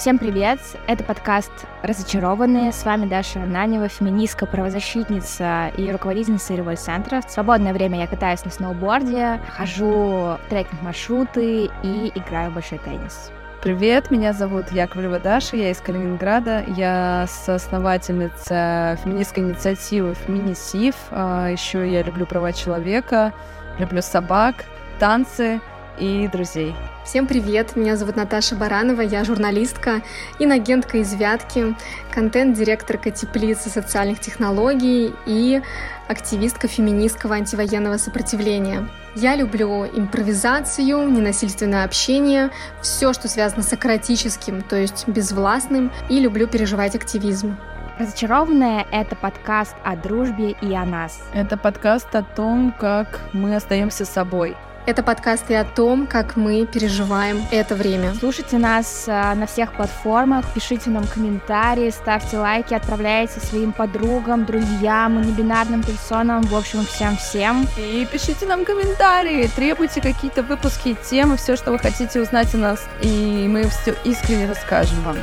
Всем привет! Это подкаст «Разочарованные». С вами Даша Нанева, феминистка, правозащитница и руководительница револьт-центра. В свободное время я катаюсь на сноуборде, хожу трекинг-маршруты и играю в большой теннис. Привет, меня зовут Яковлева Даша, я из Калининграда, я соосновательница феминистской инициативы «Феминисив», а, еще я люблю права человека, люблю собак, танцы и друзей. Всем привет, меня зовут Наташа Баранова, я журналистка, инагентка из Вятки, контент-директорка теплицы социальных технологий и активистка феминистского антивоенного сопротивления. Я люблю импровизацию, ненасильственное общение, все, что связано с акротическим, то есть безвластным, и люблю переживать активизм. Разочарованная — это подкаст о дружбе и о нас. Это подкаст о том, как мы остаемся собой — это подкасты о том, как мы переживаем это время. Слушайте нас э, на всех платформах, пишите нам комментарии, ставьте лайки, отправляйте своим подругам, друзьям, небинарным персонам, в общем, всем-всем. И пишите нам комментарии, требуйте какие-то выпуски, темы, все, что вы хотите узнать о нас, и мы все искренне расскажем вам.